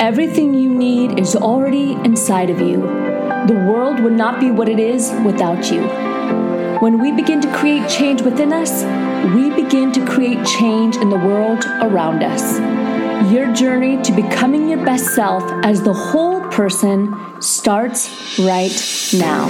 Everything you need is already inside of you. The world would not be what it is without you. When we begin to create change within us, we begin to create change in the world around us. Your journey to becoming your best self as the whole person starts right now.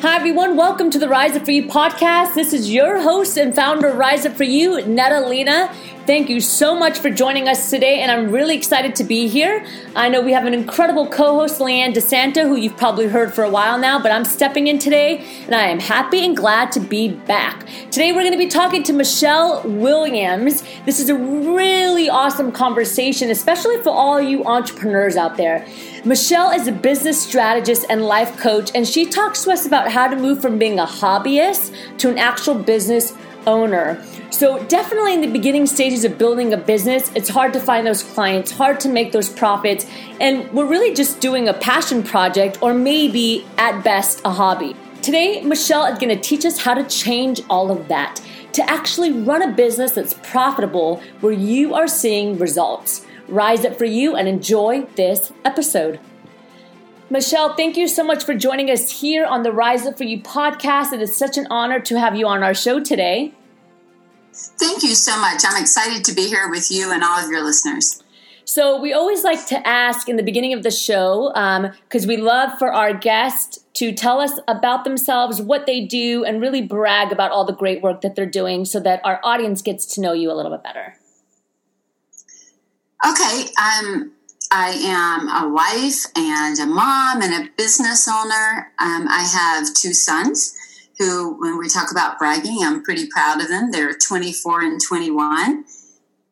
Hi, everyone. Welcome to the Rise Up For You podcast. This is your host and founder of Rise Up For You, Netta Lena. Thank you so much for joining us today, and I'm really excited to be here. I know we have an incredible co host, Leanne DeSanta, who you've probably heard for a while now, but I'm stepping in today, and I am happy and glad to be back. Today, we're going to be talking to Michelle Williams. This is a really awesome conversation, especially for all you entrepreneurs out there. Michelle is a business strategist and life coach, and she talks to us about how to move from being a hobbyist to an actual business owner. So, definitely in the beginning stages of building a business, it's hard to find those clients, hard to make those profits, and we're really just doing a passion project or maybe at best a hobby. Today, Michelle is going to teach us how to change all of that to actually run a business that's profitable where you are seeing results. Rise up for you and enjoy this episode. Michelle, thank you so much for joining us here on the Rise Up For You podcast. It is such an honor to have you on our show today. Thank you so much. I'm excited to be here with you and all of your listeners. So, we always like to ask in the beginning of the show, because um, we love for our guests to tell us about themselves, what they do, and really brag about all the great work that they're doing so that our audience gets to know you a little bit better. Okay. Um, I am a wife and a mom and a business owner. Um, I have two sons who, when we talk about bragging, I'm pretty proud of them. They're 24 and 21.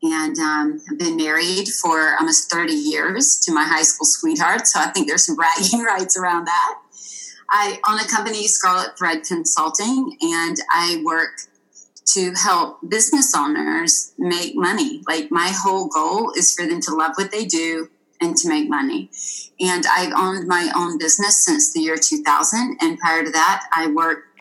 And um, I've been married for almost 30 years to my high school sweetheart. So I think there's some bragging rights around that. I own a company, Scarlet Thread Consulting, and I work to help business owners make money. Like my whole goal is for them to love what they do and to make money. And I've owned my own business since the year 2000. And prior to that, I worked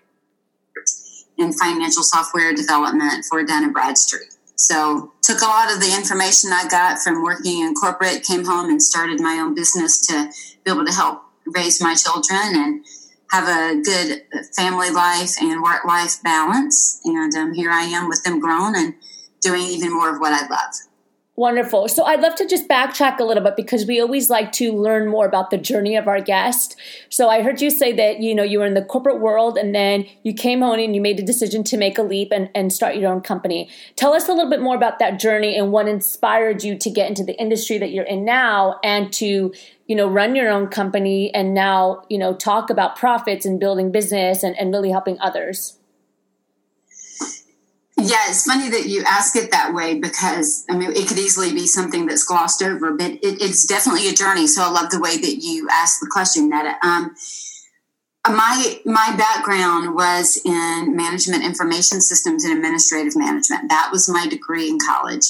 in financial software development for Dun & Bradstreet. So took a lot of the information I got from working in corporate, came home and started my own business to be able to help raise my children and have a good family life and work life balance. And um, here I am with them grown and doing even more of what I love. Wonderful. So I'd love to just backtrack a little bit because we always like to learn more about the journey of our guest. So I heard you say that, you know, you were in the corporate world and then you came home and you made a decision to make a leap and, and start your own company. Tell us a little bit more about that journey and what inspired you to get into the industry that you're in now and to, you know, run your own company and now, you know, talk about profits and building business and, and really helping others. Yeah, it's funny that you ask it that way because I mean it could easily be something that's glossed over, but it, it's definitely a journey. So I love the way that you asked the question, Netta. Um, my my background was in management information systems and administrative management. That was my degree in college,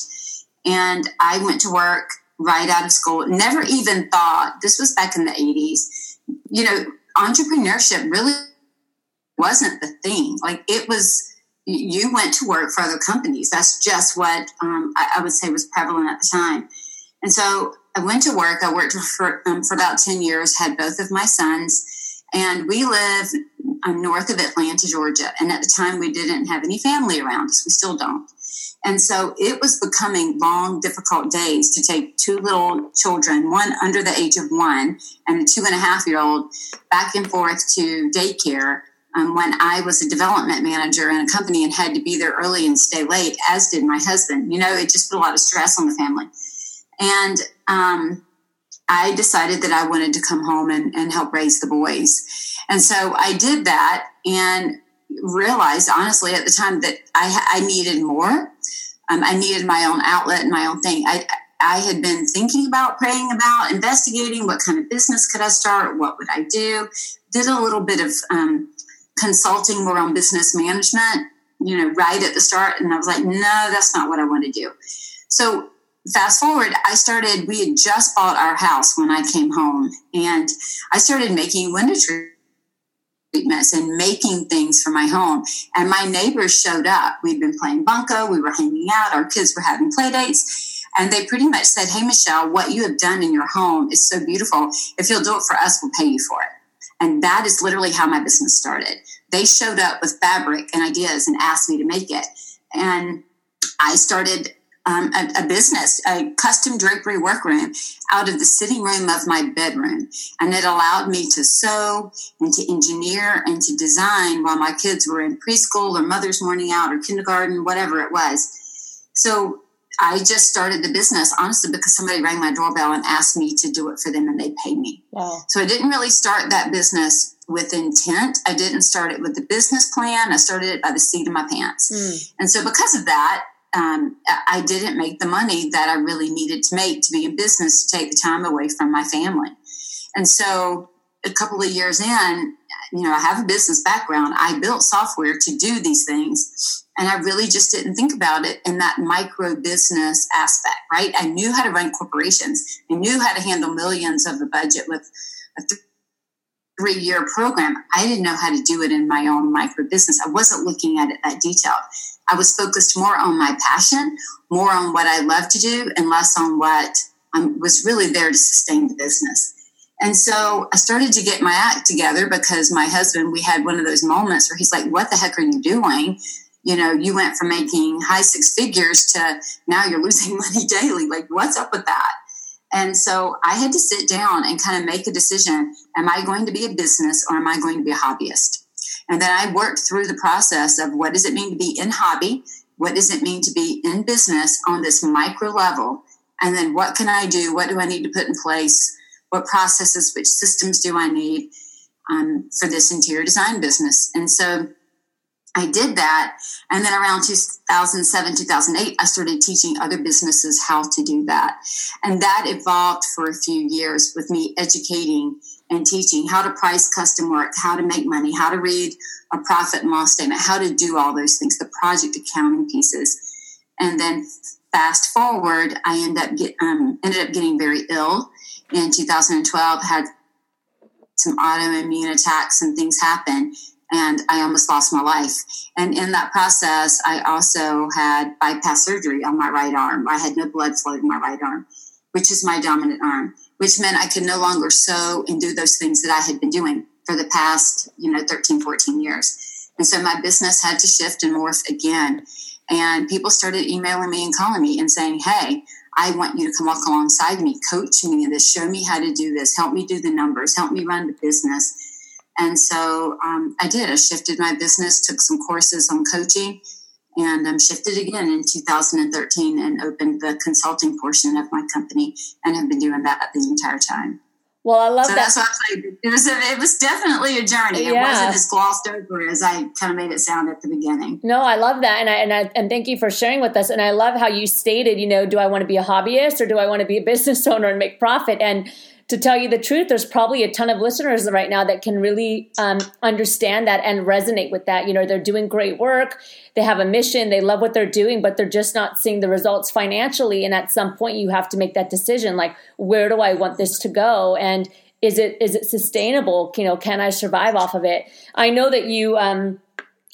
and I went to work right out of school. Never even thought this was back in the eighties. You know, entrepreneurship really wasn't the thing. Like it was you went to work for other companies. That's just what um, I, I, would say was prevalent at the time. And so I went to work. I worked for, um, for about 10 years, had both of my sons, and we live um, north of Atlanta, Georgia. And at the time, we didn't have any family around us. We still don't. And so it was becoming long, difficult days to take two little children, one under the age of one and a two and a half year old, back and forth to daycare um, when I was a development manager in a company and had to be there early and stay late, as did my husband. You know, it just put a lot of stress on the family. And um, I decided that I wanted to come home and, and help raise the boys. And so I did that and realized, honestly, at the time that I, I needed more. Um, I needed my own outlet and my own thing. I, I had been thinking about, praying about, investigating what kind of business could I start? What would I do? Did a little bit of um, consulting more on business management, you know, right at the start. And I was like, no, that's not what I want to do. So fast forward, I started, we had just bought our house when I came home and I started making window treatments and making things for my home. And my neighbors showed up. We'd been playing bunco. We were hanging out. Our kids were having play dates. And they pretty much said, Hey, Michelle, what you have done in your home is so beautiful. If you'll do it for us, we'll pay you for it. And that is literally how my business started. They showed up with fabric and ideas and asked me to make it. And I started um, a, a, business, a custom drapery workroom out of the sitting room of my bedroom. And it allowed me to sew and to engineer and to design while my kids were in preschool or mother's morning out or kindergarten, whatever it was. So I just started the business honestly because somebody rang my doorbell and asked me to do it for them and they paid me. Wow. So I didn't really start that business with intent. I didn't start it with the business plan. I started it by the seat of my pants. Mm. And so because of that, um, I didn't make the money that I really needed to make to be in business to take the time away from my family. And so a couple of years in, you know, I have a business background. I built software to do these things. And I really just didn't think about it in that micro business aspect, right? I knew how to run corporations. I knew how to handle millions of a budget with a three year program. I didn't know how to do it in my own micro business. I wasn't looking at it that detailed. I was focused more on my passion, more on what I love to do, and less on what um, was really there to sustain the business. And so I started to get my act together because my husband, we had one of those moments where he's like, What the heck are you doing? You know, you went from making high six figures to now you're losing money daily. Like, what's up with that? And so I had to sit down and kind of make a decision. Am I going to be a business or am I going to be a hobbyist? And then I worked through the process of what does it mean to be in hobby? What does it mean to be in business on this micro level? And then what can I do? What do I need to put in place? What processes, which systems do I need um, for this interior design business? And so I did that. And then around 2007, 2008, I started teaching other businesses how to do that. And that evolved for a few years with me educating and teaching how to price custom work, how to make money, how to read a profit and loss statement, how to do all those things, the project accounting pieces. And then fast forward, I up get, um, ended up getting very ill in 2012, had some autoimmune attacks and things happen, and I almost lost my life. And in that process, I also had bypass surgery on my right arm. I had no blood flow in my right arm, which is my dominant arm which meant I could no longer sew and do those things that I had been doing for the past, you know, 13, 14 years. And so my business had to shift and morph again. And people started emailing me and calling me and saying, Hey, I want you to come walk alongside me, coach me in this, show me how to do this, help me do the numbers, help me run the business. And so um, I did. I shifted my business, took some courses on coaching, and um, shifted again in 2013 and opened the consulting portion of my company and have been doing that the entire time. Well, I love so that. That's why it was a, it was definitely a journey. It wasn't as glossed over as I kind of made it sound at the beginning. No, I love that, and I and I and thank you for sharing with us. And I love how you stated, you know, do I want to be a hobbyist or do I want to be a business owner and make profit? And to tell you the truth, there's probably a ton of listeners right now that can really um, understand that and resonate with that. You know, they're doing great work, they have a mission, they love what they're doing, but they're just not seeing the results financially. And at some point, you have to make that decision like, where do I want this to go? And is it is it sustainable? You know, can I survive off of it? I know that you. Um,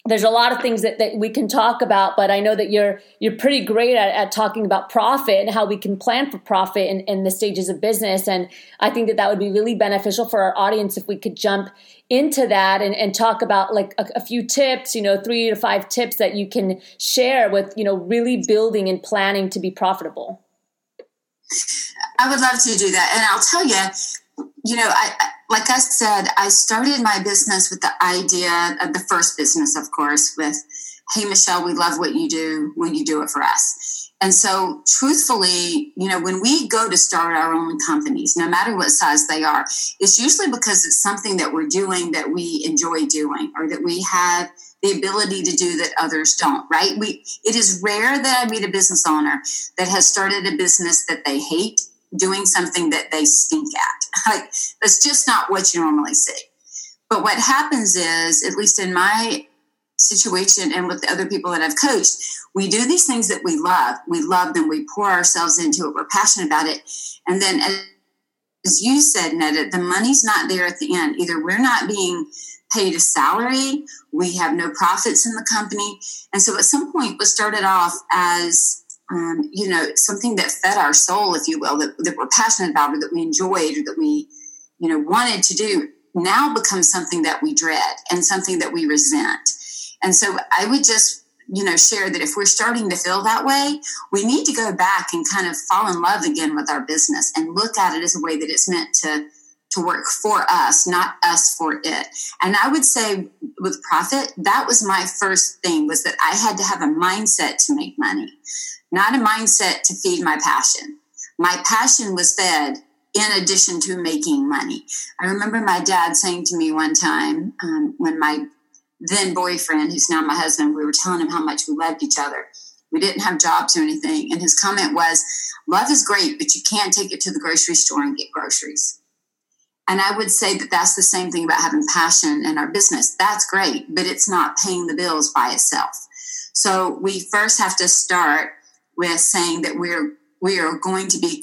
there's a lot of things that, that we can talk about, but I know that you're you're pretty great at, at talking about profit and how we can plan for profit in, in the stages of business. And I think that that would be really beneficial for our audience if we could jump into that and, and talk about like a, a few tips, you know, three to five tips that you can share with, you know, really building and planning to be profitable. I would love to do that. And I'll tell you, you know, I, like I said, I started my business with the idea of the first business, of course, with, hey, Michelle, we love what you do. Will you do it for us? And so, truthfully, you know, when we go to start our own companies, no matter what size they are, it's usually because it's something that we're doing that we enjoy doing or that we have the ability to do that others don't, right? We, it is rare that I meet a business owner that has started a business that they hate doing something that they stink at. Like that's just not what you normally see. But what happens is, at least in my situation and with the other people that I've coached, we do these things that we love. We love them. We pour ourselves into it. We're passionate about it. And then, as you said, Netta, the money's not there at the end. Either we're not being paid a salary, we have no profits in the company. And so at some point, we started off as um, you know, something that fed our soul, if you will, that, that we're passionate about or that we enjoyed or that we, you know, wanted to do now becomes something that we dread and something that we resent. And so I would just, you know, share that if we're starting to feel that way, we need to go back and kind of fall in love again with our business and look at it as a way that it's meant to to work for us, not us for it. And I would say with profit, that was my first thing was that I had to have a mindset to make money, not a mindset to feed my passion. My passion was fed in addition to making money. I remember my dad saying to me one time um, when my then boyfriend, who's now my husband, we were telling him how much we loved each other. We didn't have jobs or anything. And his comment was, Love is great, but you can't take it to the grocery store and get groceries. And I would say that that's the same thing about having passion in our business. That's great, but it's not paying the bills by itself. So we first have to start with saying that we're we are going to be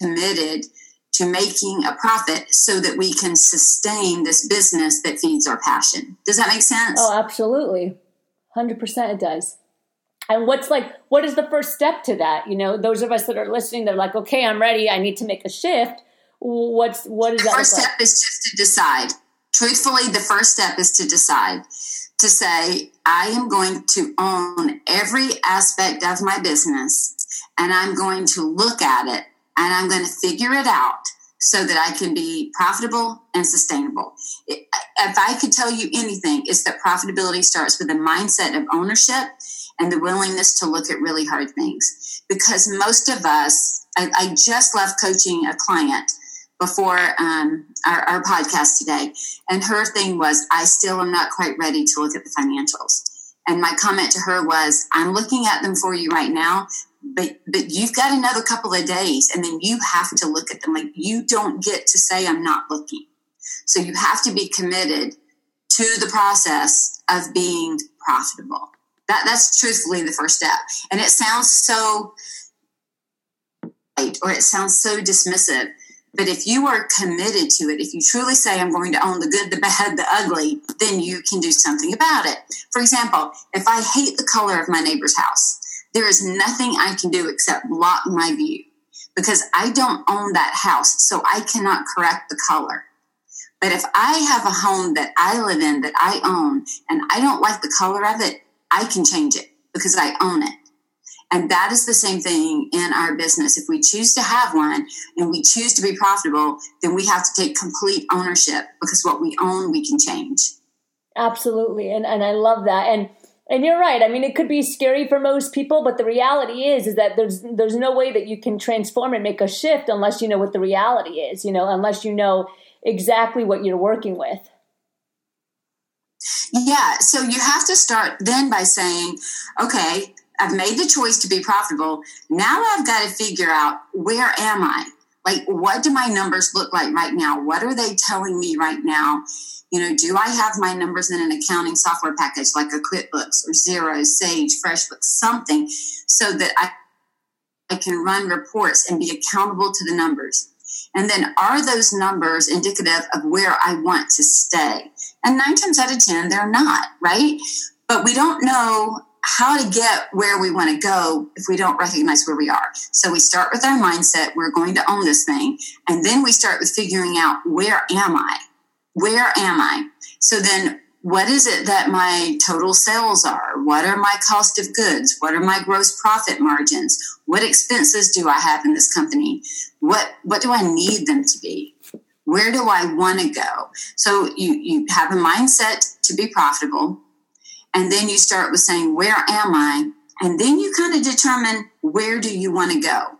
committed to making a profit so that we can sustain this business that feeds our passion. Does that make sense? Oh, absolutely. 100% it does. And what's like, what is the first step to that? You know, those of us that are listening, they're like, okay, I'm ready. I need to make a shift what's what is the that first step like? is just to decide. Truthfully the first step is to decide. To say i am going to own every aspect of my business and i'm going to look at it and i'm going to figure it out so that i can be profitable and sustainable. If i could tell you anything it's that profitability starts with a mindset of ownership and the willingness to look at really hard things. Because most of us I, I just left coaching a client before um, our, our podcast today. And her thing was, I still am not quite ready to look at the financials. And my comment to her was, I'm looking at them for you right now, but but you've got another couple of days and then you have to look at them like you don't get to say i'm not looking so you have to be committed to the process of being profitable that that's truthfully the first step and it sounds so or it sounds so dismissive but if you are committed to it, if you truly say, I'm going to own the good, the bad, the ugly, then you can do something about it. For example, if I hate the color of my neighbor's house, there is nothing I can do except block my view because I don't own that house, so I cannot correct the color. But if I have a home that I live in that I own and I don't like the color of it, I can change it because I own it. And that is the same thing in our business. If we choose to have one and we choose to be profitable, then we have to take complete ownership because what we own, we can change. Absolutely. And, and I love that. And, and you're right. I mean, it could be scary for most people, but the reality is, is that there's, there's no way that you can transform and make a shift unless you know what the reality is, you know, unless you know exactly what you're working with. Yeah. So you have to start then by saying, okay, I've made the choice to be profitable. Now I've got to figure out where am I? Like, what do my numbers look like right now? What are they telling me right now? You know, do I have my numbers in an accounting software package like a QuickBooks or Xero, Sage, FreshBooks, something so that I, I can run reports and be accountable to the numbers? And then are those numbers indicative of where I want to stay? And nine times out of 10, they're not, right? But we don't know how to get where we want to go if we don't recognize where we are. So we start with our mindset, we're going to own this thing. And then we start with figuring out where am I? Where am I? So then what is it that my total sales are? What are my cost of goods? What are my gross profit margins? What expenses do I have in this company? What what do I need them to be? Where do I want to go? So you you have a mindset to be profitable and then you start with saying, Where am I? And then you kind of determine where do you want to go?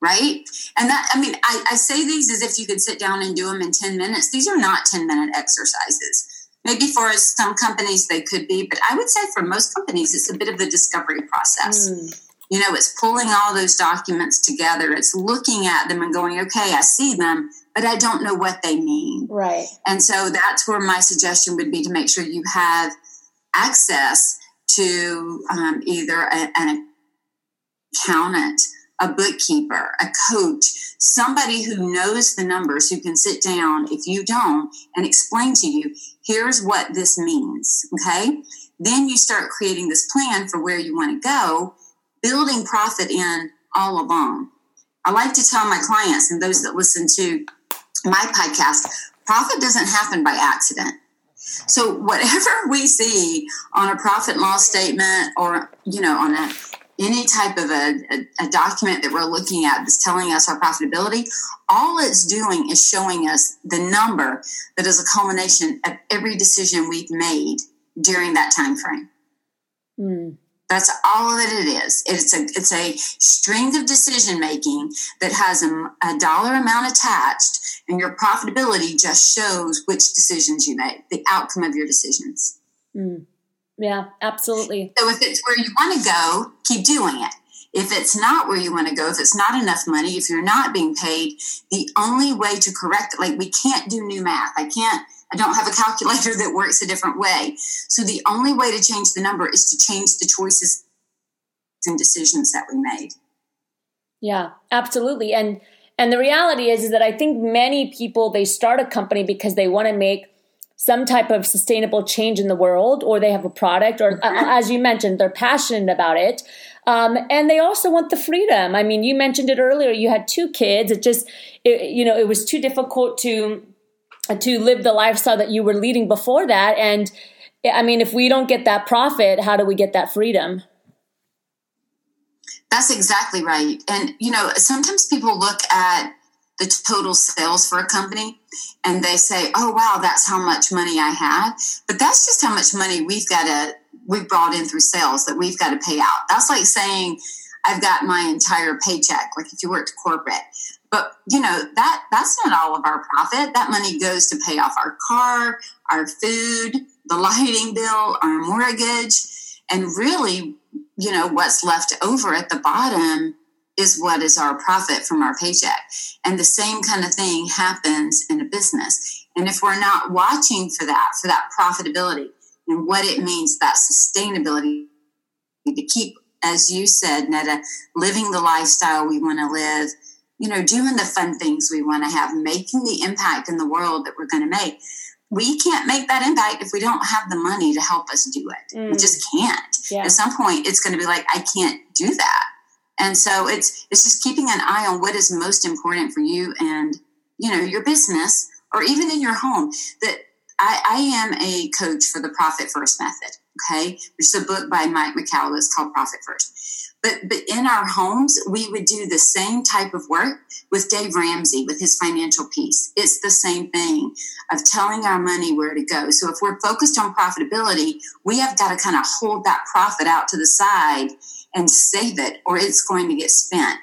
Right? And that, I mean, I, I say these as if you could sit down and do them in 10 minutes. These are not 10 minute exercises. Maybe for some companies they could be, but I would say for most companies it's a bit of the discovery process. Mm. You know, it's pulling all those documents together. It's looking at them and going, okay, I see them, but I don't know what they mean. Right. And so that's where my suggestion would be to make sure you have access to um, either a, an accountant, a bookkeeper, a coach, somebody who knows the numbers, who can sit down if you don't and explain to you, here's what this means. Okay. Then you start creating this plan for where you want to go. building profit in all along. I like to tell my clients and those that listen to my podcast profit doesn't happen by accident. So whatever we see on a profit and loss statement or you know on a any type of a, a, a, document that we're looking at that's telling us our profitability, all it's doing is showing us the number that is a culmination of every decision we've made during that time frame. Mm. That's all that it is. It's a it's a string of decision making that has a, a dollar amount attached, and your profitability just shows which decisions you make, the outcome of your decisions. Mm. Yeah, absolutely. So if it's where you want to go, keep doing it. If it's not where you want to go, if it's not enough money, if you're not being paid, the only way to correct it, like we can't do new math. I can't I don't have a calculator that works a different way. So the only way to change the number is to change the choices and decisions that we made. Yeah, absolutely. And and the reality is is that I think many people they start a company because they want to make some type of sustainable change in the world or they have a product or mm-hmm. as you mentioned they're passionate about it um, and they also want the freedom i mean you mentioned it earlier you had two kids it just it, you know it was too difficult to to live the lifestyle that you were leading before that. And I mean, if we don't get that profit, how do we get that freedom? That's exactly right. And, you know, sometimes people look at the total sales for a company and they say, oh, wow, that's how much money I have. But that's just how much money we've got to, we've brought in through sales that we've got to pay out. That's like saying, I've got my entire paycheck, like if you worked corporate. But you know that that's not all of our profit. That money goes to pay off our car, our food, the lighting bill, our mortgage, and really, you know, what's left over at the bottom is what is our profit from our paycheck. And the same kind of thing happens in a business. And if we're not watching for that, for that profitability and what it means, that sustainability to keep, as you said, Netta, living the lifestyle we want to live you know, doing the fun things we want to have, making the impact in the world that we're going to make. We can't make that impact if we don't have the money to help us do it. Mm. We just can't. Yeah. At some point, it's going to be like, I can't do that. And so it's it's just keeping an eye on what is most important for you and you know your business or even in your home. That I, I am a coach for the Profit First Method. Okay, which is a book by Mike Michalowicz It's called Profit First. But, but in our homes, we would do the same type of work with Dave Ramsey with his financial piece. It's the same thing of telling our money where to go. So if we're focused on profitability, we have got to kind of hold that profit out to the side and save it or it's going to get spent.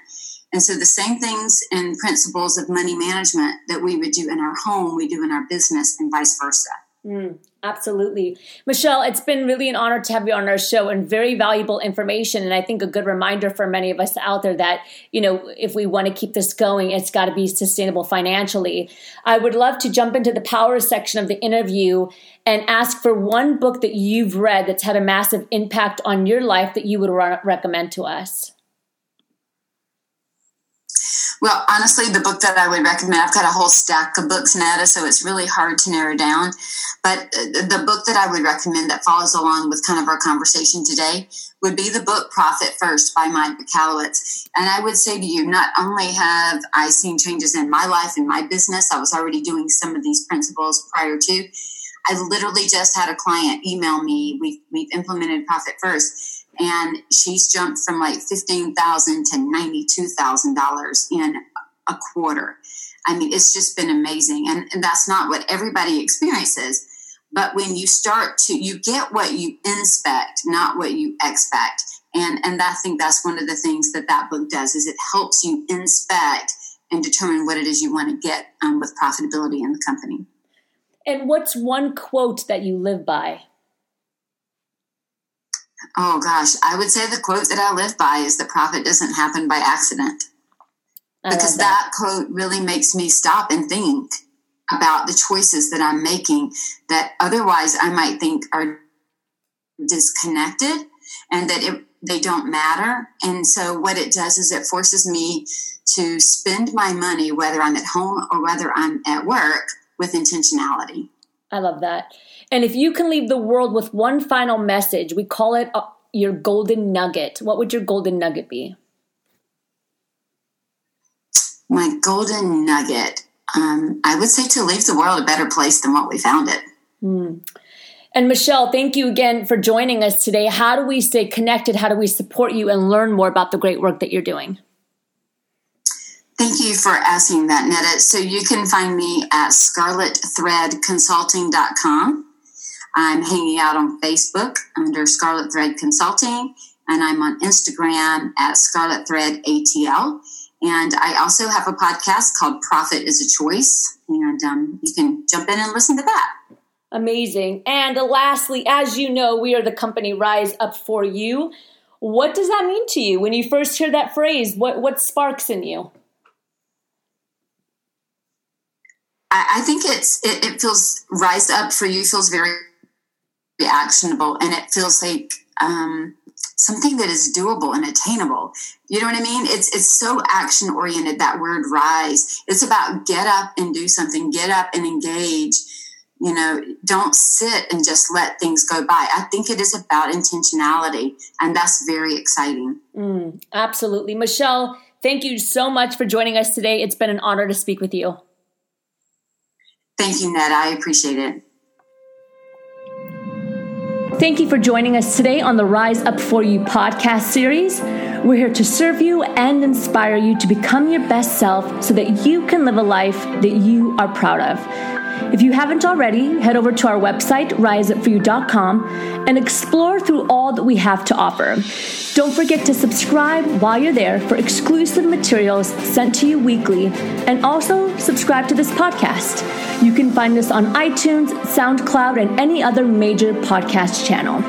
And so the same things and principles of money management that we would do in our home, we do in our business and vice versa. Mm, absolutely. Michelle, it's been really an honor to have you on our show and very valuable information. And I think a good reminder for many of us out there that, you know, if we want to keep this going, it's got to be sustainable financially. I would love to jump into the power section of the interview and ask for one book that you've read that's had a massive impact on your life that you would re- recommend to us. Well, honestly, the book that I would recommend, I've got a whole stack of books, Netta, so it's really hard to narrow down. But uh, the book that I would recommend that follows along with kind of our conversation today would be the book Profit First by Mike Michalowicz. And I would say to you, not only have I seen changes in my life and my business, I was already doing some of these principles prior to. I literally just had a client email me. We've, we've implemented Profit First and she's jumped from like fifteen thousand to ninety two thousand dollars in a quarter. I mean, it's just been amazing, and, and that's not what everybody experiences. But when you start to, you get what you inspect, not what you expect, and and I think that's one of the things that that book does is it helps you inspect and determine what it is you want to get um, with profitability in the company. And what's one quote that you live by? Oh gosh, I would say the quote that I live by is that profit doesn't happen by accident. I because that. that quote really makes me stop and think about the choices that I'm making that otherwise I might think are disconnected and that it, they don't matter. And so what it does is it forces me to spend my money, whether I'm at home or whether I'm at work, with intentionality. I love that. And if you can leave the world with one final message, we call it your golden nugget, what would your golden nugget be? My golden nugget, um, I would say to leave the world a better place than what we found it. Mm. And Michelle, thank you again for joining us today. How do we stay connected? How do we support you and learn more about the great work that you're doing? Thank you for asking that, Netta. So you can find me at scarletthreadconsulting.com. I'm hanging out on Facebook under Scarlet Thread Consulting, and I'm on Instagram at Scarlet Thread ATL. And I also have a podcast called Profit is a Choice, and um, you can jump in and listen to that. Amazing. And lastly, as you know, we are the company Rise Up for You. What does that mean to you when you first hear that phrase? What what sparks in you? I, I think it's it, it, feels rise up for you feels very actionable, and it feels like um, something that is doable and attainable. You know what I mean? It's it's so action oriented. That word rise. It's about get up and do something. Get up and engage you know don't sit and just let things go by i think it is about intentionality and that's very exciting mm, absolutely michelle thank you so much for joining us today it's been an honor to speak with you thank you ned i appreciate it Thank you for joining us today on the Rise Up For You podcast series. We're here to serve you and inspire you to become your best self so that you can live a life that you are proud of. If you haven't already, head over to our website, riseupforyou.com, and explore through all that we have to offer. Don't forget to subscribe while you're there for exclusive materials sent to you weekly, and also subscribe to this podcast. You can find us on iTunes, SoundCloud, and any other major podcast channel.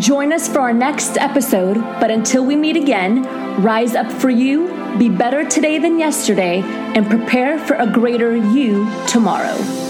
Join us for our next episode, but until we meet again, rise up for you, be better today than yesterday, and prepare for a greater you tomorrow.